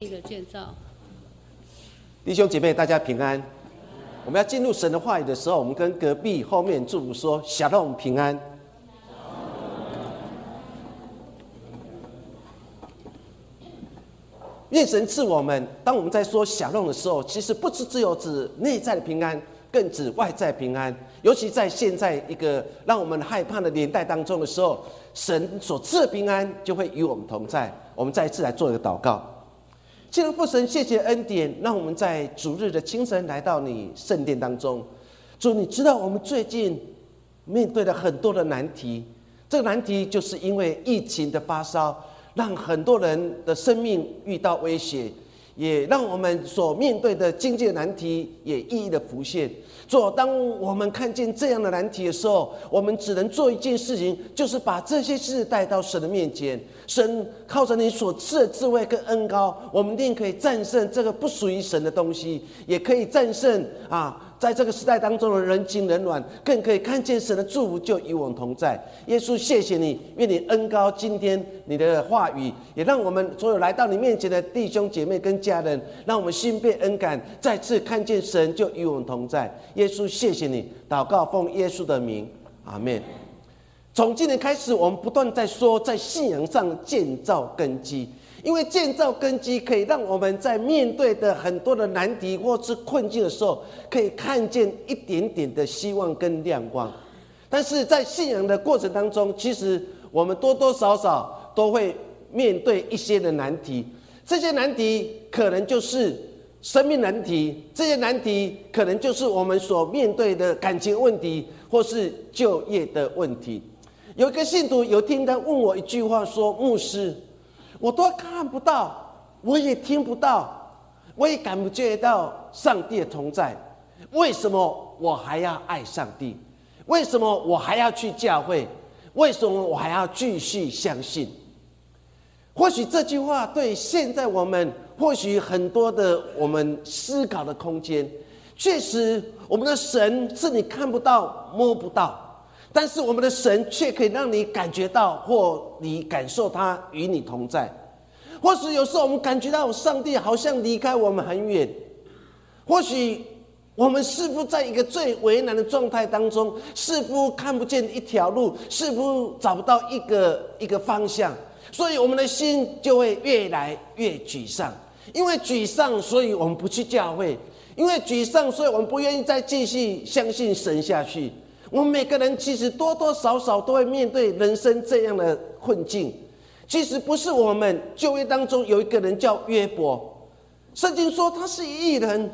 一个建造，弟兄姐妹，大家平安。我们要进入神的话语的时候，我们跟隔壁后面祝福说：“小龙平安。”愿神赐我们。当我们在说“小龙”的时候，其实不只只有指内在的平安，更指外在平安。尤其在现在一个让我们害怕的年代当中的时候，神所赐的平安就会与我们同在。我们再一次来做一个祷告。基督父神，谢谢恩典，让我们在逐日的清晨来到你圣殿当中。主，你知道我们最近面对了很多的难题，这个难题就是因为疫情的发烧，让很多人的生命遇到威胁，也让我们所面对的经济难题也一一的浮现。做，当我们看见这样的难题的时候，我们只能做一件事情，就是把这些事带到神的面前。神靠着你所赐的智慧跟恩高，我们一定可以战胜这个不属于神的东西，也可以战胜啊，在这个时代当中的人情冷暖，更可以看见神的祝福就与我们同在。耶稣，谢谢你，愿你恩高今天你的话语，也让我们所有来到你面前的弟兄姐妹跟家人，让我们心被恩感，再次看见神就与我们同在。耶稣，谢谢你，祷告奉耶稣的名，阿门。从今年开始，我们不断在说，在信仰上建造根基，因为建造根基可以让我们在面对的很多的难题或是困境的时候，可以看见一点点的希望跟亮光。但是在信仰的过程当中，其实我们多多少少都会面对一些的难题，这些难题可能就是生命难题，这些难题可能就是我们所面对的感情问题，或是就业的问题。有一个信徒有听他问我一句话，说：“牧师，我都看不到，我也听不到，我也感觉到上帝的同在，为什么我还要爱上帝？为什么我还要去教会？为什么我还要继续相信？”或许这句话对现在我们，或许很多的我们思考的空间，确实，我们的神是你看不到、摸不到。但是我们的神却可以让你感觉到，或你感受他与你同在。或许有时候我们感觉到上帝好像离开我们很远。或许我们似乎在一个最为难的状态当中，似乎看不见一条路，似乎找不到一个一个方向，所以我们的心就会越来越沮丧。因为沮丧，所以我们不去教会；因为沮丧，所以我们不愿意再继续相信神下去。我们每个人其实多多少少都会面对人生这样的困境。其实不是我们就业当中有一个人叫约伯，圣经说他是一人，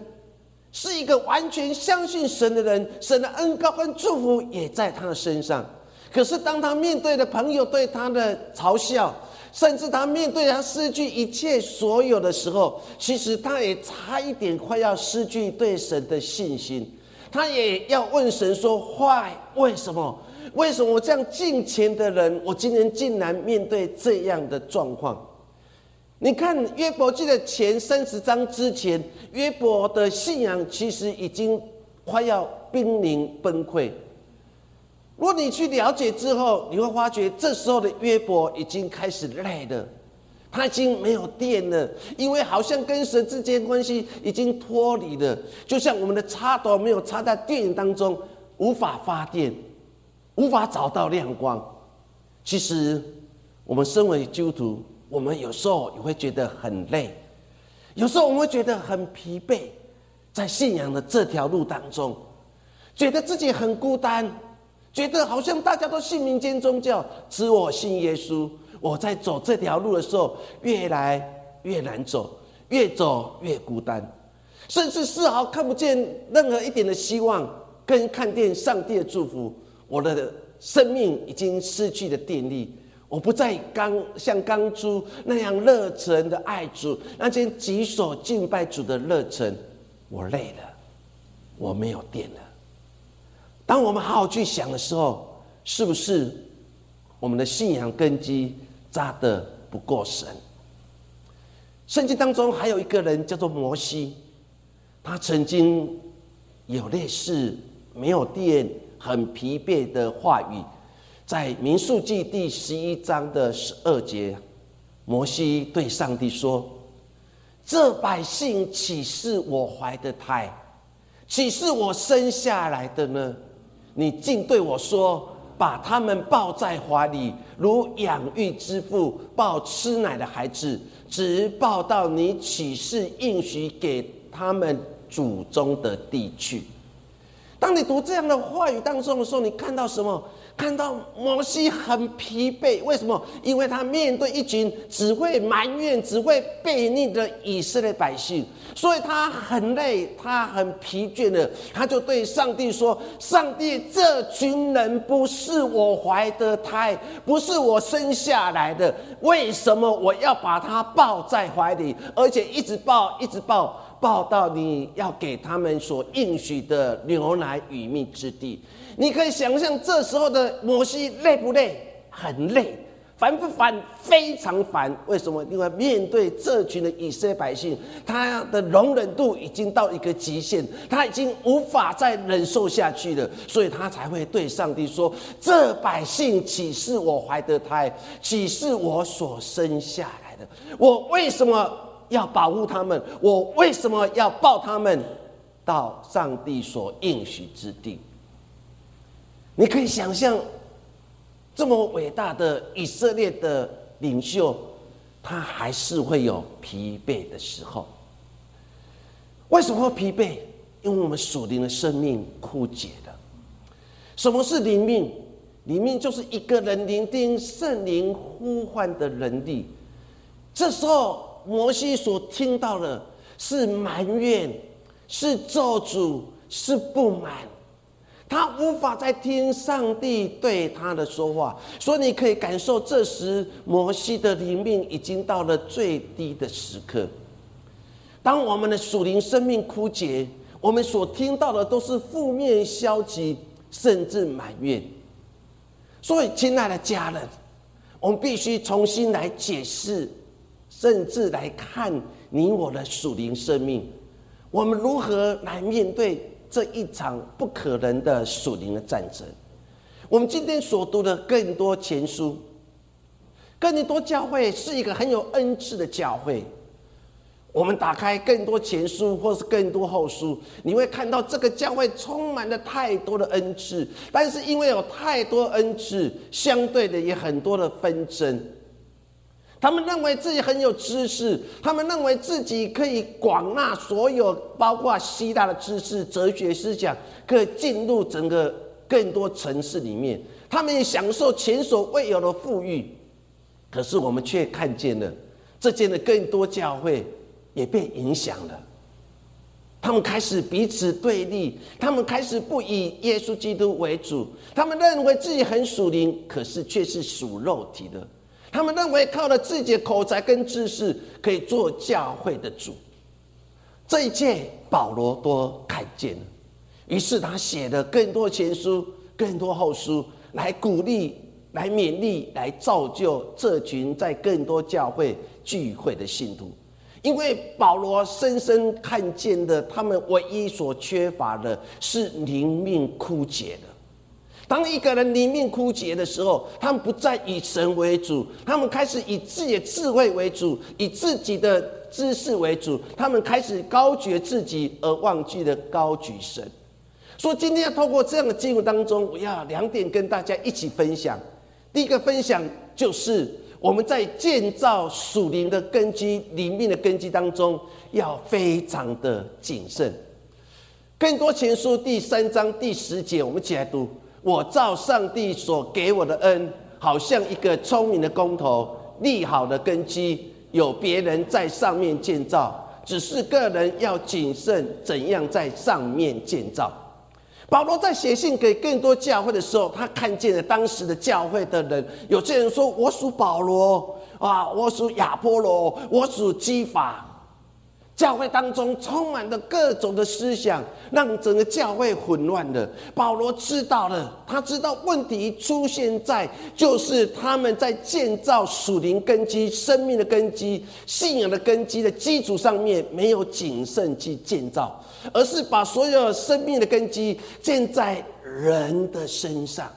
是一个完全相信神的人，神的恩高跟祝福也在他的身上。可是当他面对的朋友对他的嘲笑，甚至他面对他失去一切所有的时候，其实他也差一点快要失去对神的信心。他也要问神说：“坏，为什么？为什么我这样敬虔的人，我今天竟然面对这样的状况？”你看约伯记的前三十章之前，约伯的信仰其实已经快要濒临崩溃。如果你去了解之后，你会发觉这时候的约伯已经开始累了。他已经没有电了，因为好像跟神之间关系已经脱离了，就像我们的插头没有插在电当中，无法发电，无法找到亮光。其实，我们身为基督徒，我们有时候也会觉得很累，有时候我们会觉得很疲惫，在信仰的这条路当中，觉得自己很孤单，觉得好像大家都信民间宗教，只我信耶稣。我在走这条路的时候，越来越难走，越走越孤单，甚至丝毫看不见任何一点的希望，跟看见上帝的祝福。我的生命已经失去了电力，我不再刚像刚初那样热忱的爱主，那些举手敬拜主的热忱。我累了，我没有电了。当我们好好去想的时候，是不是我们的信仰根基？扎的不够深。圣经当中还有一个人叫做摩西，他曾经有类似没有电、很疲惫的话语，在民数记第十一章的十二节，摩西对上帝说：“这百姓岂是我怀的胎？岂是我生下来的呢？你竟对我说，把他们抱在怀里，如养育之父抱吃奶的孩子，直抱到你起誓应许给他们祖宗的地去？当你读这样的话语当中的时候，你看到什么？看到摩西很疲惫，为什么？因为他面对一群只会埋怨、只会背逆的以色列百姓，所以他很累，他很疲倦了。他就对上帝说：“上帝，这群人不是我怀的胎，不是我生下来的，为什么我要把他抱在怀里，而且一直抱，一直抱，抱到你要给他们所应许的牛奶与蜜之地？”你可以想象这时候的摩西累不累？很累，烦不烦？非常烦。为什么？因为面对这群的以色列百姓，他的容忍度已经到一个极限，他已经无法再忍受下去了，所以他才会对上帝说：“这百姓岂是我怀的胎？岂是我所生下来的？我为什么要保护他们？我为什么要抱他们到上帝所应许之地？”你可以想象，这么伟大的以色列的领袖，他还是会有疲惫的时候。为什么会疲惫？因为我们属灵的生命枯竭了。什么是灵命？灵命就是一个人聆听圣灵呼唤的能力。这时候，摩西所听到的是埋怨，是咒诅，是不满。他无法再听上帝对他的说话，所以你可以感受，这时摩西的灵命已经到了最低的时刻。当我们的属灵生命枯竭，我们所听到的都是负面、消极，甚至埋怨。所以，亲爱的家人，我们必须重新来解释，甚至来看你我的属灵生命，我们如何来面对。这一场不可能的属灵的战争，我们今天所读的更多前书，更多教会是一个很有恩赐的教会。我们打开更多前书，或是更多后书，你会看到这个教会充满了太多的恩赐，但是因为有太多恩赐，相对的也很多的纷争。他们认为自己很有知识，他们认为自己可以广纳所有，包括希腊的知识、哲学思想，可以进入整个更多城市里面。他们也享受前所未有的富裕。可是我们却看见了，这间的更多教会也被影响了。他们开始彼此对立，他们开始不以耶稣基督为主，他们认为自己很属灵，可是却是属肉体的。他们认为靠了自己的口才跟知识可以做教会的主，这一切保罗都看见了，于是他写了更多前书、更多后书，来鼓励、来勉励、来造就这群在更多教会聚会的信徒，因为保罗深深看见的，他们唯一所缺乏的是灵命枯竭的。当一个人灵命枯竭的时候，他们不再以神为主，他们开始以自己的智慧为主，以自己的知识为主，他们开始高举自己，而忘记了高举神。所以今天要透过这样的经文当中，我要两点跟大家一起分享。第一个分享就是我们在建造属灵的根基、灵命的根基当中，要非常的谨慎。更多前书第三章第十节，我们一起来读。我照上帝所给我的恩，好像一个聪明的工头立好的根基，有别人在上面建造，只是个人要谨慎怎样在上面建造。保罗在写信给更多教会的时候，他看见了当时的教会的人，有些人说：“我属保罗啊，我属亚波罗，我属基法。”教会当中充满了各种的思想，让整个教会混乱了。保罗知道了，他知道问题出现在就是他们在建造属灵根基、生命的根基、信仰的根基的基础上面没有谨慎去建造，而是把所有生命的根基建在人的身上。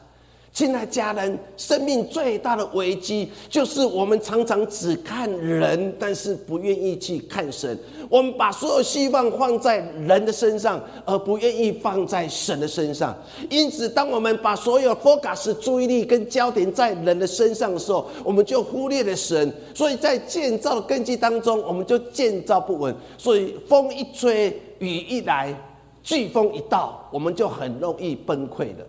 亲爱家人，生命最大的危机就是我们常常只看人，但是不愿意去看神。我们把所有希望放在人的身上，而不愿意放在神的身上。因此，当我们把所有 focus 注意力跟焦点在人的身上的时候，我们就忽略了神。所以在建造的根基当中，我们就建造不稳。所以风一吹，雨一来，飓风一到，我们就很容易崩溃了。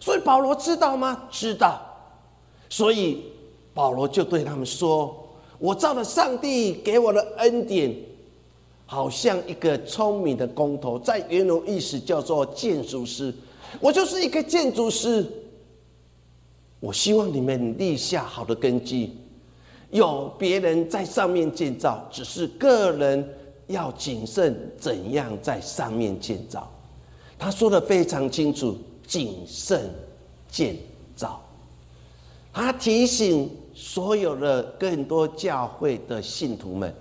所以保罗知道吗？知道。所以保罗就对他们说：“我照了上帝给我的恩典，好像一个聪明的工头，在原文意思叫做建筑师。我就是一个建筑师。我希望你们立下好的根基，有别人在上面建造，只是个人要谨慎怎样在上面建造。”他说的非常清楚。谨慎建造，他提醒所有的更多教会的信徒们：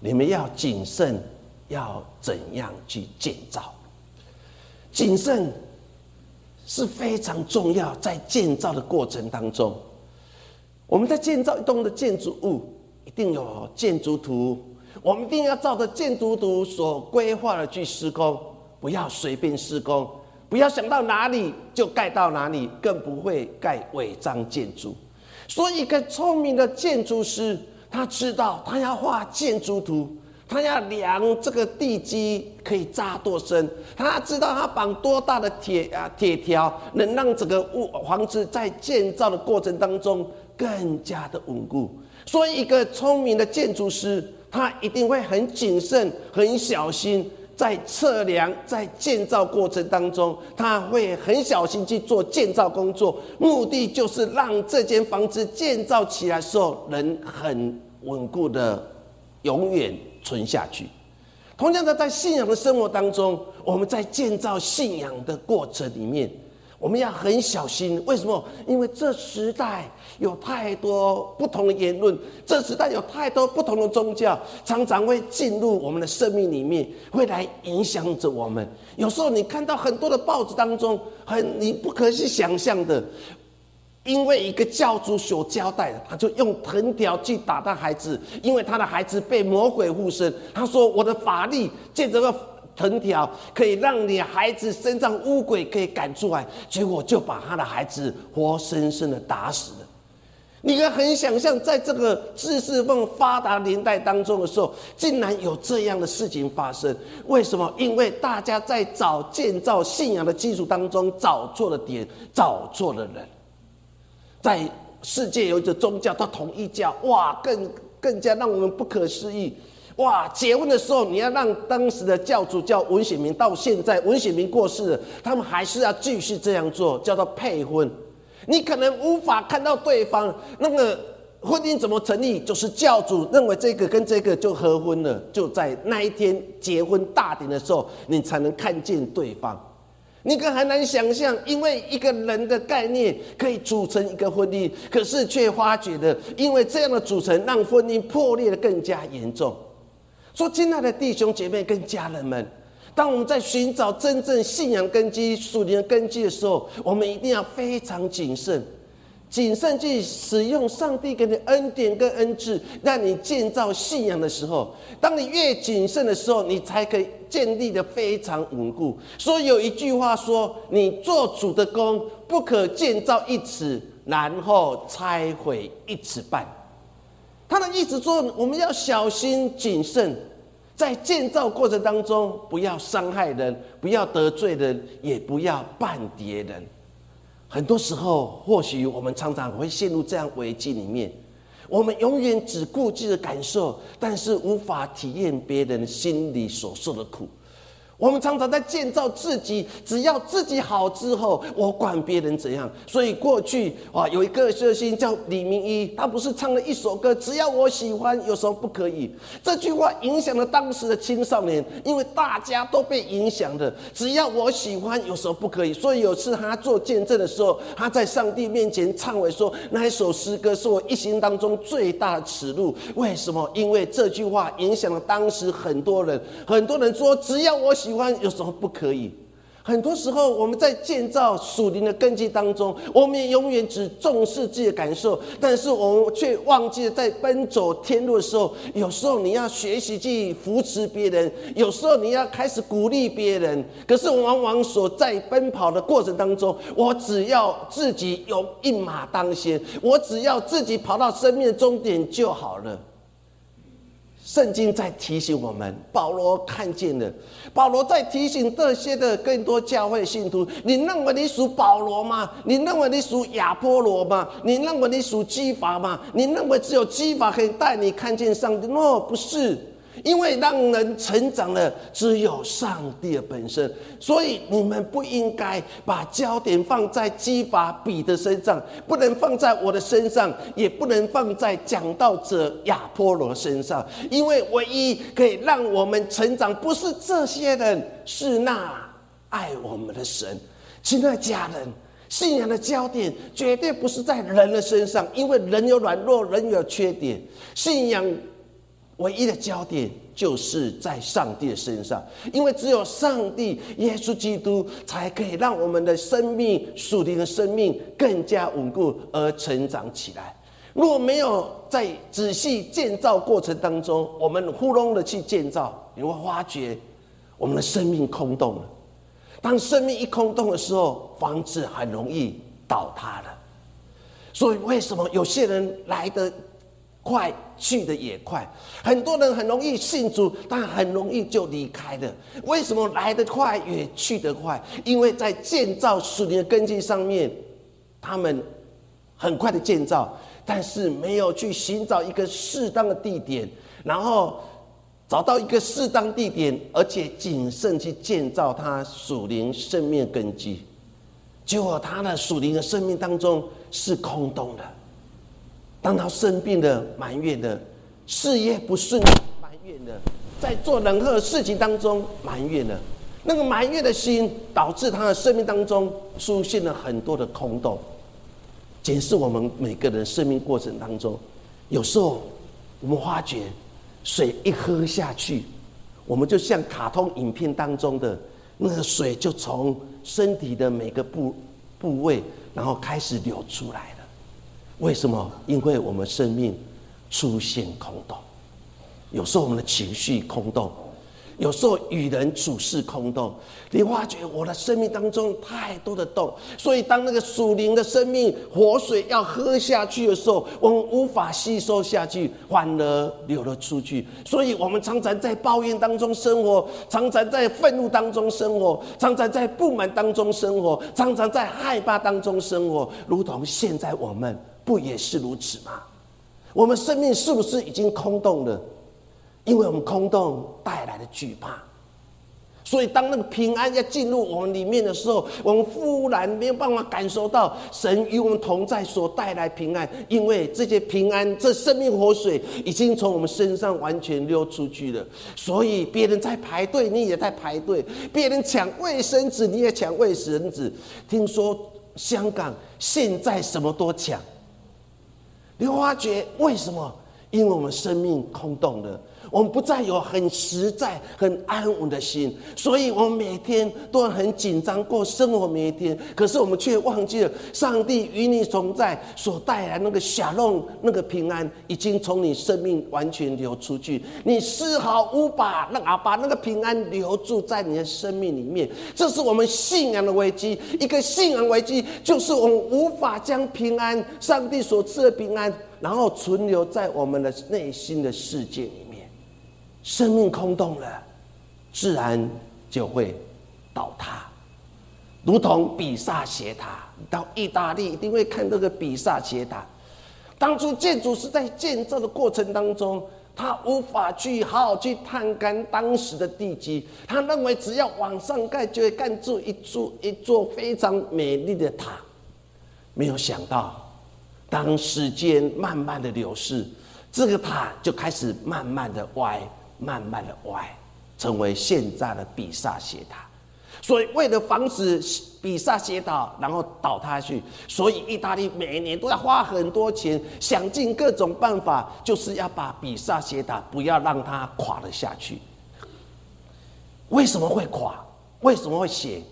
你们要谨慎，要怎样去建造？谨慎是非常重要，在建造的过程当中，我们在建造一栋的建筑物，一定有建筑图，我们一定要照着建筑图所规划的去施工，不要随便施工。不要想到哪里就盖到哪里，更不会盖违章建筑。所以，一个聪明的建筑师，他知道他要画建筑图，他要量这个地基可以扎多深，他知道他绑多大的铁啊铁条，能让整个屋房子在建造的过程当中更加的稳固。所以，一个聪明的建筑师，他一定会很谨慎、很小心。在测量，在建造过程当中，他会很小心去做建造工作，目的就是让这间房子建造起来时候能很稳固的永远存下去。同样的，在信仰的生活当中，我们在建造信仰的过程里面。我们要很小心，为什么？因为这时代有太多不同的言论，这时代有太多不同的宗教，常常会进入我们的生命里面，会来影响着我们。有时候你看到很多的报纸当中，很你不可去想象的，因为一个教主所交代的，他就用藤条去打他孩子，因为他的孩子被魔鬼附身。他说：“我的法力借这个。”藤条可以让你孩子身上乌鬼可以赶出来，结果就把他的孩子活生生的打死了。你可很想象，在这个知识分发达年代当中的时候，竟然有这样的事情发生。为什么？因为大家在找建造信仰的基础当中找错了点，找错了人。在世界有一个宗教，它统一教，哇，更更加让我们不可思议。哇！结婚的时候，你要让当时的教主叫文显明，到现在文显明过世了，他们还是要继续这样做，叫做配婚。你可能无法看到对方那个婚姻怎么成立，就是教主认为这个跟这个就合婚了，就在那一天结婚大典的时候，你才能看见对方。你可很难想象，因为一个人的概念可以组成一个婚姻，可是却发觉的，因为这样的组成让婚姻破裂的更加严重。说，亲爱的弟兄姐妹跟家人们，当我们在寻找真正信仰根基、属灵的根基的时候，我们一定要非常谨慎，谨慎去使用上帝给你恩典跟恩赐，让你建造信仰的时候，当你越谨慎的时候，你才可以建立的非常稳固。所以有一句话说：“你做主的工，不可建造一尺，然后拆毁一尺半。”他的意思说，我们要小心谨慎，在建造过程当中，不要伤害人，不要得罪人，也不要绊别人。很多时候，或许我们常常会陷入这样危机里面，我们永远只顾自己的感受，但是无法体验别人心里所受的苦。我们常常在建造自己，只要自己好之后，我管别人怎样。所以过去啊，有一个歌星叫李明一，他不是唱了一首歌，只要我喜欢，有什么不可以？这句话影响了当时的青少年，因为大家都被影响的。只要我喜欢，有什么不可以？所以有次他做见证的时候，他在上帝面前忏悔说，那一首诗歌是我一生当中最大的耻辱。为什么？因为这句话影响了当时很多人，很多人说，只要我。喜欢有什么不可以？很多时候，我们在建造属灵的根基当中，我们也永远只重视自己的感受，但是我们却忘记了在奔走天路的时候，有时候你要学习去扶持别人，有时候你要开始鼓励别人。可是往往所在奔跑的过程当中，我只要自己有一马当先，我只要自己跑到生命的终点就好了。圣经在提醒我们，保罗看见了。保罗在提醒这些的更多教会信徒：你认为你属保罗吗？你认为你属亚波罗吗？你认为你属基法吗？你认为只有基法可以带你看见上帝？诺，不是。因为让人成长的只有上帝的本身，所以你们不应该把焦点放在基法比的身上，不能放在我的身上，也不能放在讲道者亚波罗身上。因为唯一可以让我们成长，不是这些人，是那爱我们的神。亲爱家人，信仰的焦点绝对不是在人的身上，因为人有软弱，人有缺点。信仰。唯一的焦点就是在上帝的身上，因为只有上帝、耶稣基督才可以让我们的生命、属灵的生命更加稳固而成长起来。如果没有在仔细建造过程当中，我们糊弄的去建造，你会发觉我们的生命空洞了。当生命一空洞的时候，房子很容易倒塌了。所以，为什么有些人来的？快去的也快，很多人很容易信主，但很容易就离开了。为什么来得快也去得快？因为在建造属灵的根基上面，他们很快的建造，但是没有去寻找一个适当的地点，然后找到一个适当地点，而且谨慎去建造他属灵生命根基，结果他的属灵的生命当中是空洞的。当他生病了，埋怨的；事业不顺，埋怨的；在做任何事情当中埋怨的，那个埋怨的心，导致他的生命当中出现了很多的空洞。检视我们每个人生命过程当中，有时候我们发觉，水一喝下去，我们就像卡通影片当中的那个水，就从身体的每个部部位，然后开始流出来。为什么？因为我们生命出现空洞，有时候我们的情绪空洞，有时候与人处事空洞。你发觉我的生命当中太多的洞，所以当那个属灵的生命活水要喝下去的时候，我们无法吸收下去，反而流了出去。所以我们常常在抱怨当中生活，常常在愤怒当中生活，常常在不满当中生活，常常在害怕当中生活，如同现在我们。不也是如此吗？我们生命是不是已经空洞了？因为我们空洞带来的惧怕，所以当那个平安要进入我们里面的时候，我们忽然没有办法感受到神与我们同在所带来平安。因为这些平安，这生命活水已经从我们身上完全溜出去了。所以别人在排队，你也在排队；别人抢卫生纸，你也抢卫生纸。听说香港现在什么都抢。你会发觉为什么？因为我们生命空洞了，我们不再有很实在、很安稳的心，所以我们每天都很紧张过生活每一天。可是我们却忘记了，上帝与你同在所带来那个小弄、那个平安，已经从你生命完全流出去。你丝毫无法让阿把那个平安留住在你的生命里面。这是我们信仰的危机。一个信仰危机，就是我们无法将平安、上帝所赐的平安。然后存留在我们的内心的世界，生命空洞了，自然就会倒塌，如同比萨斜塔。到意大利一定会看这个比萨斜塔。当初建筑师在建造的过程当中，他无法去好好去探干当时的地基，他认为只要往上盖就会盖住一座一座非常美丽的塔，没有想到。当时间慢慢的流逝，这个塔就开始慢慢的歪，慢慢的歪，成为现在的比萨斜塔。所以为了防止比萨斜塔然后倒塌去，所以意大利每年都要花很多钱，想尽各种办法，就是要把比萨斜塔不要让它垮了下去。为什么会垮？为什么会斜？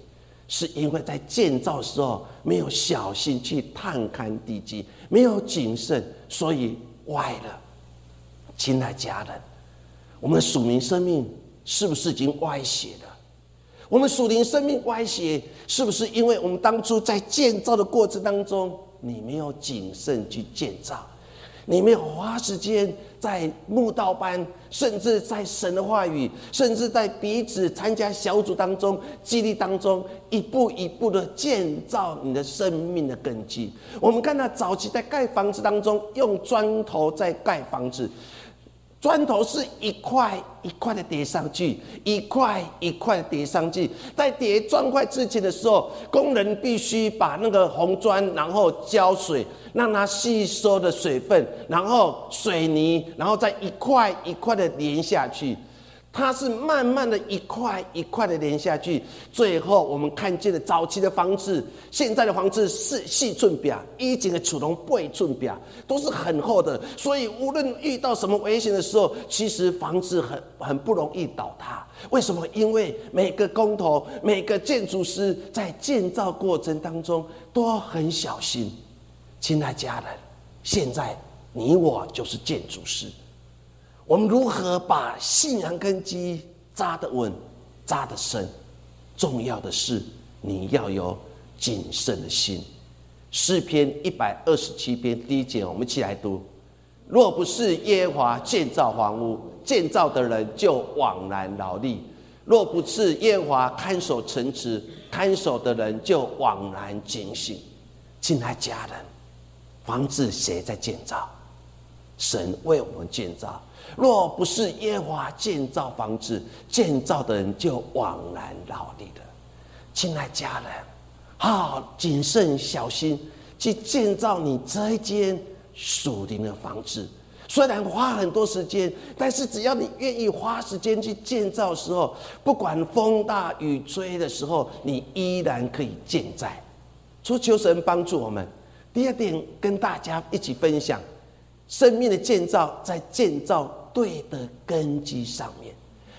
是因为在建造的时候没有小心去探勘地基，没有谨慎，所以歪了。亲爱家人，我们的属灵生命是不是已经歪斜了？我们属灵生命歪斜，是不是因为我们当初在建造的过程当中，你没有谨慎去建造？你没有花时间在慕道班，甚至在神的话语，甚至在彼此参加小组当中、激励当中，一步一步的建造你的生命的根基。我们看到早期在盖房子当中，用砖头在盖房子。砖头是一块一块的叠上去，一块一块的叠上去。在叠砖块之前的时候，工人必须把那个红砖，然后浇水，让它吸收的水分，然后水泥，然后再一块一块的连下去。它是慢慢的一块一块的连下去，最后我们看见了早期的房子，现在的房子是细寸表，以前的储龙背寸表都是很厚的，所以无论遇到什么危险的时候，其实房子很很不容易倒塌。为什么？因为每个工头、每个建筑师在建造过程当中都很小心。亲爱家人，现在你我就是建筑师。我们如何把信仰根基扎得稳、扎得深？重要的是你要有谨慎的心。诗篇一百二十七篇第一节，我们一起来读：若不是耶和华建造房屋，建造的人就枉然劳力；若不是耶和华看守城池，看守的人就枉然警醒。亲爱家人，房子谁在建造？神为我们建造。若不是耶和华建造房子，建造的人就枉然劳力了。亲爱家人，好谨慎小心去建造你这一间属灵的房子。虽然花很多时间，但是只要你愿意花时间去建造时候，不管风大雨吹的时候，你依然可以健在。求求神帮助我们。第二点，跟大家一起分享生命的建造，在建造。对的根基上面，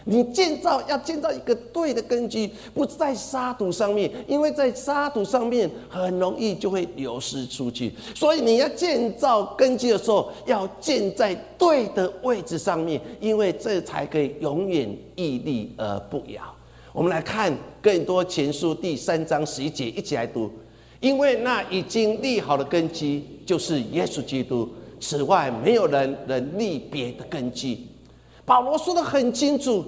你建造要建造一个对的根基，不是在沙土上面，因为在沙土上面很容易就会流失出去。所以你要建造根基的时候，要建在对的位置上面，因为这才可以永远屹立而不摇。我们来看更多前书第三章十一节，一起来读。因为那已经立好的根基，就是耶稣基督。此外，没有人能立别的根基。保罗说的很清楚，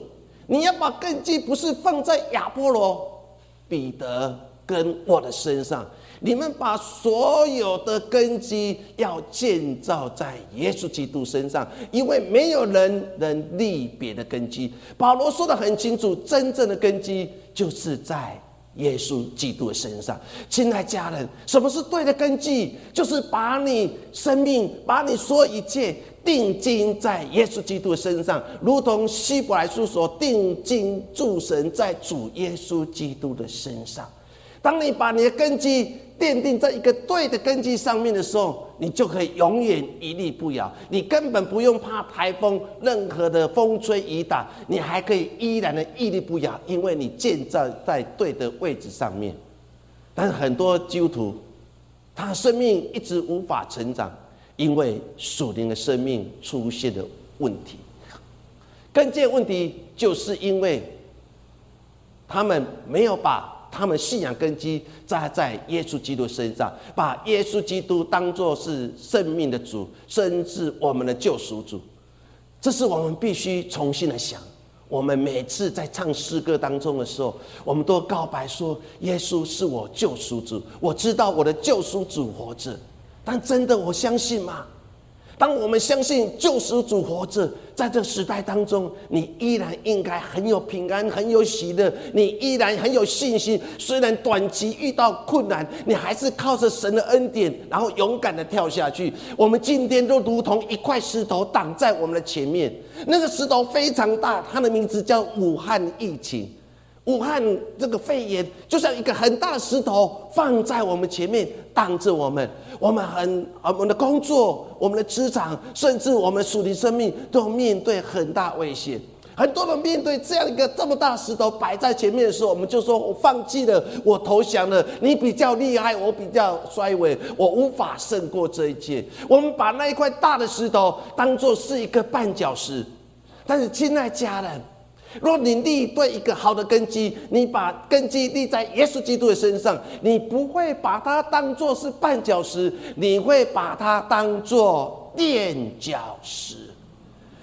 你要把根基不是放在亚波罗、彼得跟我的身上，你们把所有的根基要建造在耶稣基督身上，因为没有人能立别的根基。保罗说的很清楚，真正的根基就是在。耶稣基督的身上，亲爱家人，什么是对的根基？就是把你生命，把你所有一切定睛在耶稣基督的身上，如同希伯来书所定睛注神在主耶稣基督的身上。当你把你的根基奠定在一个对的根基上面的时候，你就可以永远屹立不摇。你根本不用怕台风，任何的风吹雨打，你还可以依然的屹立不摇，因为你建造在对的位置上面。但是很多基督徒，他生命一直无法成长，因为属灵的生命出现了问题。根基问题，就是因为他们没有把。他们信仰根基扎在耶稣基督身上，把耶稣基督当作是生命的主，甚至我们的救赎主。这是我们必须重新的想。我们每次在唱诗歌当中的时候，我们都告白说：“耶稣是我救赎主，我知道我的救赎主活着。”但真的，我相信吗？当我们相信救世主活着，在这时代当中，你依然应该很有平安、很有喜乐，你依然很有信心。虽然短期遇到困难，你还是靠着神的恩典，然后勇敢的跳下去。我们今天都如同一块石头挡在我们的前面，那个石头非常大，它的名字叫武汉疫情。武汉这个肺炎就像一个很大石头放在我们前面挡着我们，我们很我们的工作、我们的职场，甚至我们属灵生命都面对很大危险。很多人面对这样一个这么大石头摆在前面的时候，我们就说我放弃了，我投降了。你比较厉害，我比较衰微，我无法胜过这一切。我们把那一块大的石头当做是一个绊脚石，但是亲爱家人，若你立对一个好的根基，你把根基立在耶稣基督的身上，你不会把它当做是绊脚石，你会把它当做垫脚石。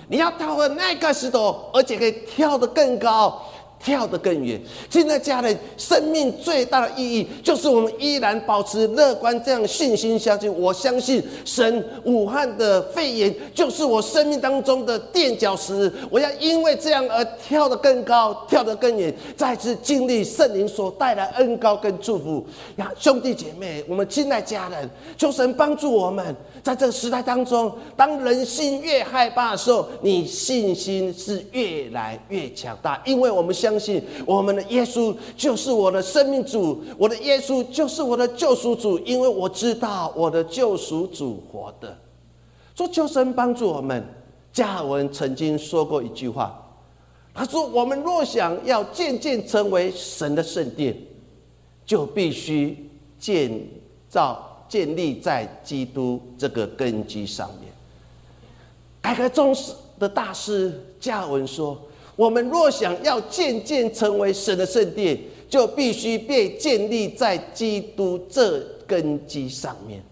你要跳过那个石头，而且可以跳得更高。跳得更远。现在家人生命最大的意义，就是我们依然保持乐观，这样信心相信。我相信神，武汉的肺炎就是我生命当中的垫脚石。我要因为这样而跳得更高，跳得更远，再次经历圣灵所带来恩高跟祝福。呀，兄弟姐妹，我们亲爱家人，求神帮助我们，在这个时代当中，当人心越害怕的时候，你信心是越来越强大，因为我们相。相信我们的耶稣就是我的生命主，我的耶稣就是我的救赎主，因为我知道我的救赎主活的。说求神帮助我们。加尔文曾经说过一句话，他说：“我们若想要渐渐成为神的圣殿，就必须建造建立在基督这个根基上面。”改革宗师的大师加尔文说。我们若想要渐渐成为神的圣殿，就必须被建立在基督这根基上面。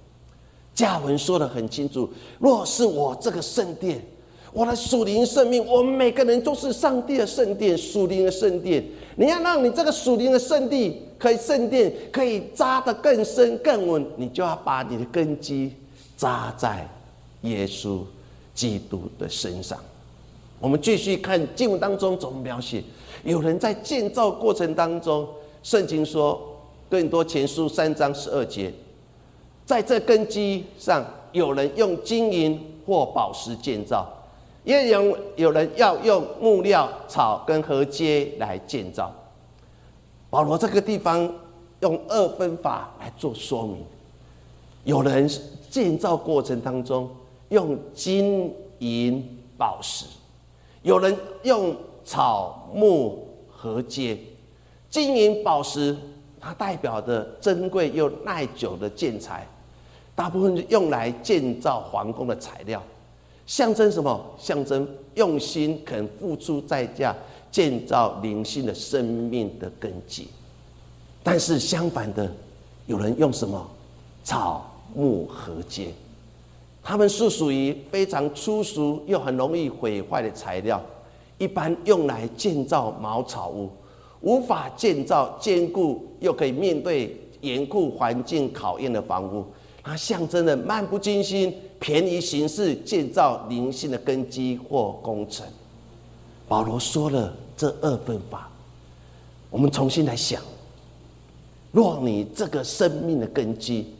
加文说的很清楚：若是我这个圣殿，我的属灵生命，我们每个人都是上帝的圣殿，属灵的圣殿。你要让你这个属灵的圣地可以圣殿可以扎得更深更稳，你就要把你的根基扎在耶稣基督的身上。我们继续看经文当中怎么描写，有人在建造过程当中，圣经说，更多前书三章十二节，在这根基上，有人用金银或宝石建造，也有有人要用木料、草跟禾秸来建造。保罗这个地方用二分法来做说明，有人建造过程当中用金银宝石。有人用草木禾秸，金银宝石，它代表的珍贵又耐久的建材，大部分用来建造皇宫的材料，象征什么？象征用心肯付出代价建造灵性的生命的根基。但是相反的，有人用什么？草木禾秸。它们是属于非常粗俗又很容易毁坏的材料，一般用来建造茅草屋，无法建造坚固又可以面对严酷环境考验的房屋。它象征着漫不经心、便宜行事建造灵性的根基或工程。保罗说了这二分法，我们重新来想：若你这个生命的根基，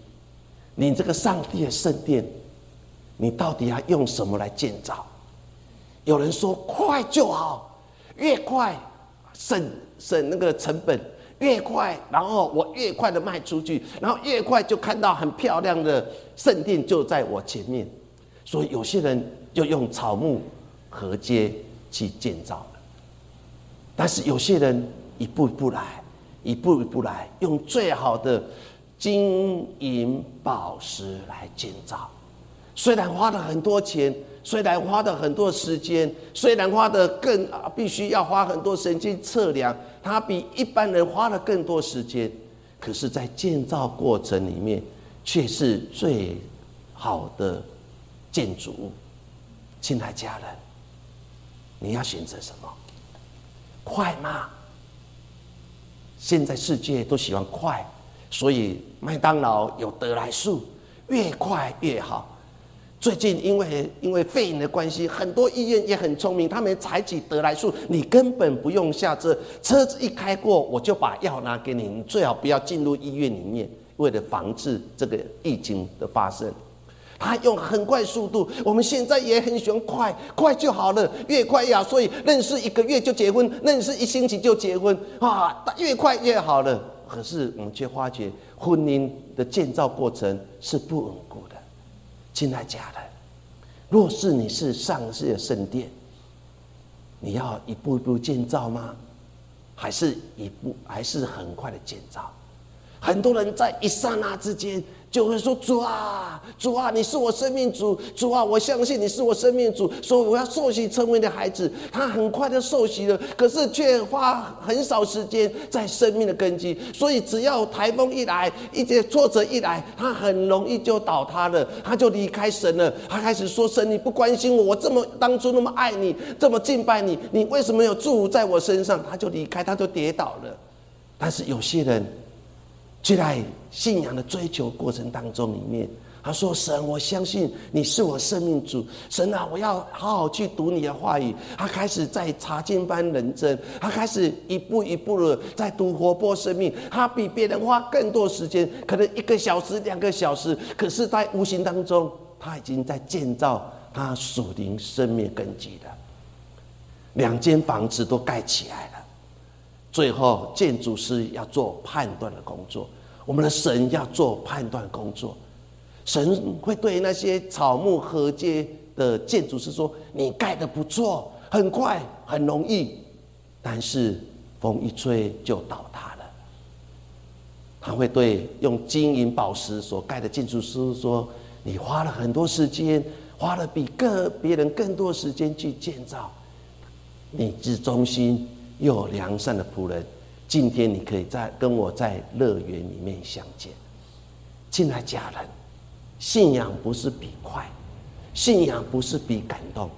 你这个上帝的圣殿。你到底要用什么来建造？有人说快就好，越快省省那个成本，越快，然后我越快的卖出去，然后越快就看到很漂亮的圣殿就在我前面。所以有些人就用草木合接去建造，但是有些人一步一步来，一步一步来，用最好的金银宝石来建造。虽然花了很多钱，虽然花了很多时间，虽然花的更啊必须要花很多神经测量，他比一般人花了更多时间，可是，在建造过程里面，却是最好的建筑物。亲爱家人，你要选择什么？快吗？现在世界都喜欢快，所以麦当劳有得来速，越快越好。最近因为因为肺炎的关系，很多医院也很聪明，他们采取得来速，你根本不用下车，车子一开过，我就把药拿给你，你最好不要进入医院里面，为了防治这个疫情的发生。他用很快速度，我们现在也很喜欢快，快就好了，越快越好。所以认识一个月就结婚，认识一星期就结婚，啊，越快越好了。可是我们却发觉，婚姻的建造过程是不稳固的。亲爱家人，若是你是上世的圣殿，你要一步一步建造吗？还是一步，还是很快的建造？很多人在一刹那之间。就会说主啊，主啊，你是我生命主，主啊，我相信你是我生命主，所以我要受洗成为你的孩子。他很快的受洗了，可是却花很少时间在生命的根基。所以只要台风一来，一些挫折一来，他很容易就倒塌了，他就离开神了。他开始说：“神，你不关心我，我这么当初那么爱你，这么敬拜你，你为什么有祝福在我身上？”他就离开，他就跌倒了。但是有些人。就在信仰的追求过程当中里面，他说：“神，我相信你是我生命主。神啊，我要好好去读你的话语。”他开始在查经班认真，他开始一步一步的在读活泼生命。他比别人花更多时间，可能一个小时、两个小时，可是，在无形当中，他已经在建造他属灵生命根基了。两间房子都盖起来了。最后，建筑师要做判断的工作，我们的神要做判断工作。神会对那些草木合接的建筑师说：“你盖的不错，很快，很容易。”但是风一吹就倒塌了。他会对用金银宝石所盖的建筑师说：“你花了很多时间，花了比个别人更多时间去建造，你之中心。”有良善的仆人，今天你可以在跟我在乐园里面相见。亲爱家人，信仰不是比快，信仰不是比感动，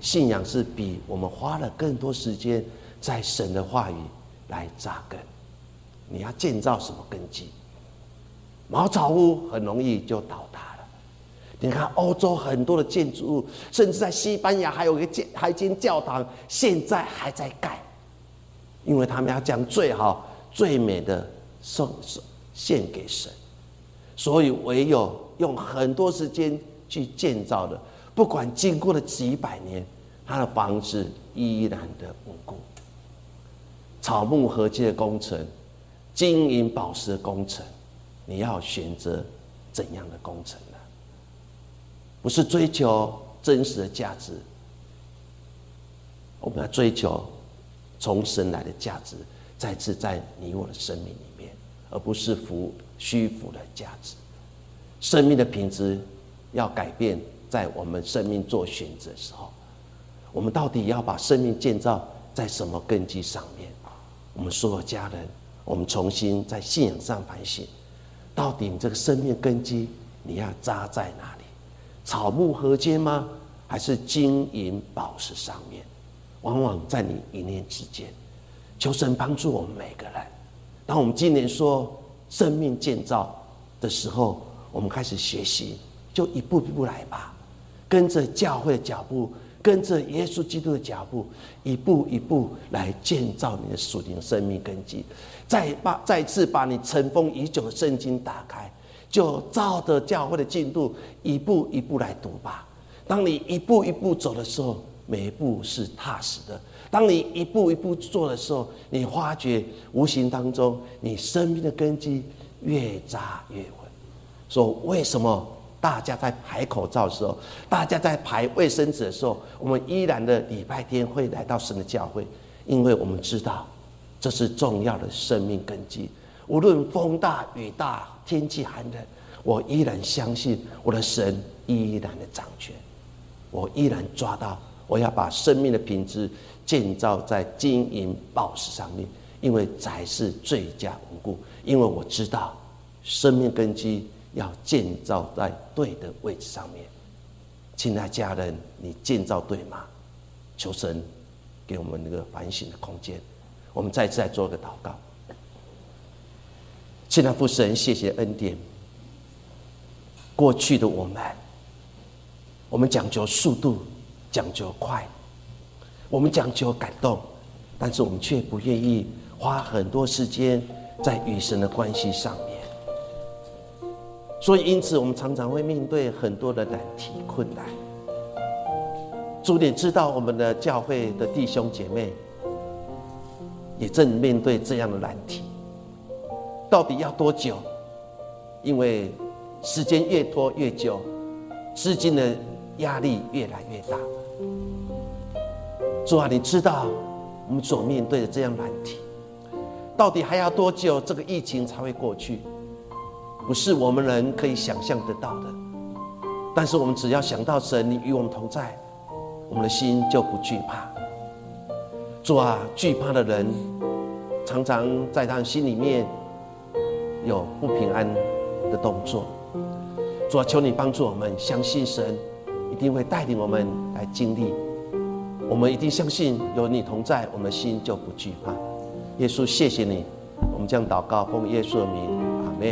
信仰是比我们花了更多时间在神的话语来扎根。你要建造什么根基？茅草屋很容易就倒塌了。你看欧洲很多的建筑物，甚至在西班牙还有一个建还一间教堂，现在还在盖。因为他们要将最好、最美的送送献给神，所以唯有用很多时间去建造的，不管经过了几百年，他的房子依然的稳固。草木合接的工程，金银宝石的工程，你要选择怎样的工程呢？不是追求真实的价值，我们要追求。从神来的价值再次在你我的生命里面，而不是浮虚浮的价值。生命的品质要改变，在我们生命做选择的时候，我们到底要把生命建造在什么根基上面？我们所有家人，我们重新在信仰上反省，到底你这个生命根基你要扎在哪里？草木合接吗？还是金银宝石上面？往往在你一念之间，求神帮助我们每个人。当我们今年说生命建造的时候，我们开始学习，就一步一步来吧，跟着教会的脚步，跟着耶稣基督的脚步，一步一步来建造你的属灵生命根基。再把再次把你尘封已久的圣经打开，就照着教会的进度，一步一步来读吧。当你一步一步走的时候。每一步是踏实的。当你一步一步做的时候，你发觉无形当中，你生命的根基越扎越稳。说为什么大家在排口罩的时候，大家在排卫生纸的时候，我们依然的礼拜天会来到神的教会？因为我们知道这是重要的生命根基。无论风大雨大，天气寒冷，我依然相信我的神依然的掌权，我依然抓到。我要把生命的品质建造在金银宝石上面，因为才是最佳稳固。因为我知道，生命根基要建造在对的位置上面。亲爱家人，你建造对吗？求神给我们那个反省的空间。我们再次来做个祷告。亲爱父神，谢谢恩典。过去的我们，我们讲究速度。讲究快，我们讲究感动，但是我们却不愿意花很多时间在与神的关系上面。所以，因此我们常常会面对很多的难题困难。主，你知道我们的教会的弟兄姐妹也正面对这样的难题，到底要多久？因为时间越拖越久，资金的压力越来越大。主啊，你知道我们所面对的这样难题，到底还要多久这个疫情才会过去？不是我们人可以想象得到的。但是我们只要想到神，你与我们同在，我们的心就不惧怕。主啊，惧怕的人常常在他心里面有不平安的动作。主啊，求你帮助我们，相信神一定会带领我们来经历。我们一定相信有你同在，我们心就不惧怕。耶稣，谢谢你，我们将祷告奉耶稣的名。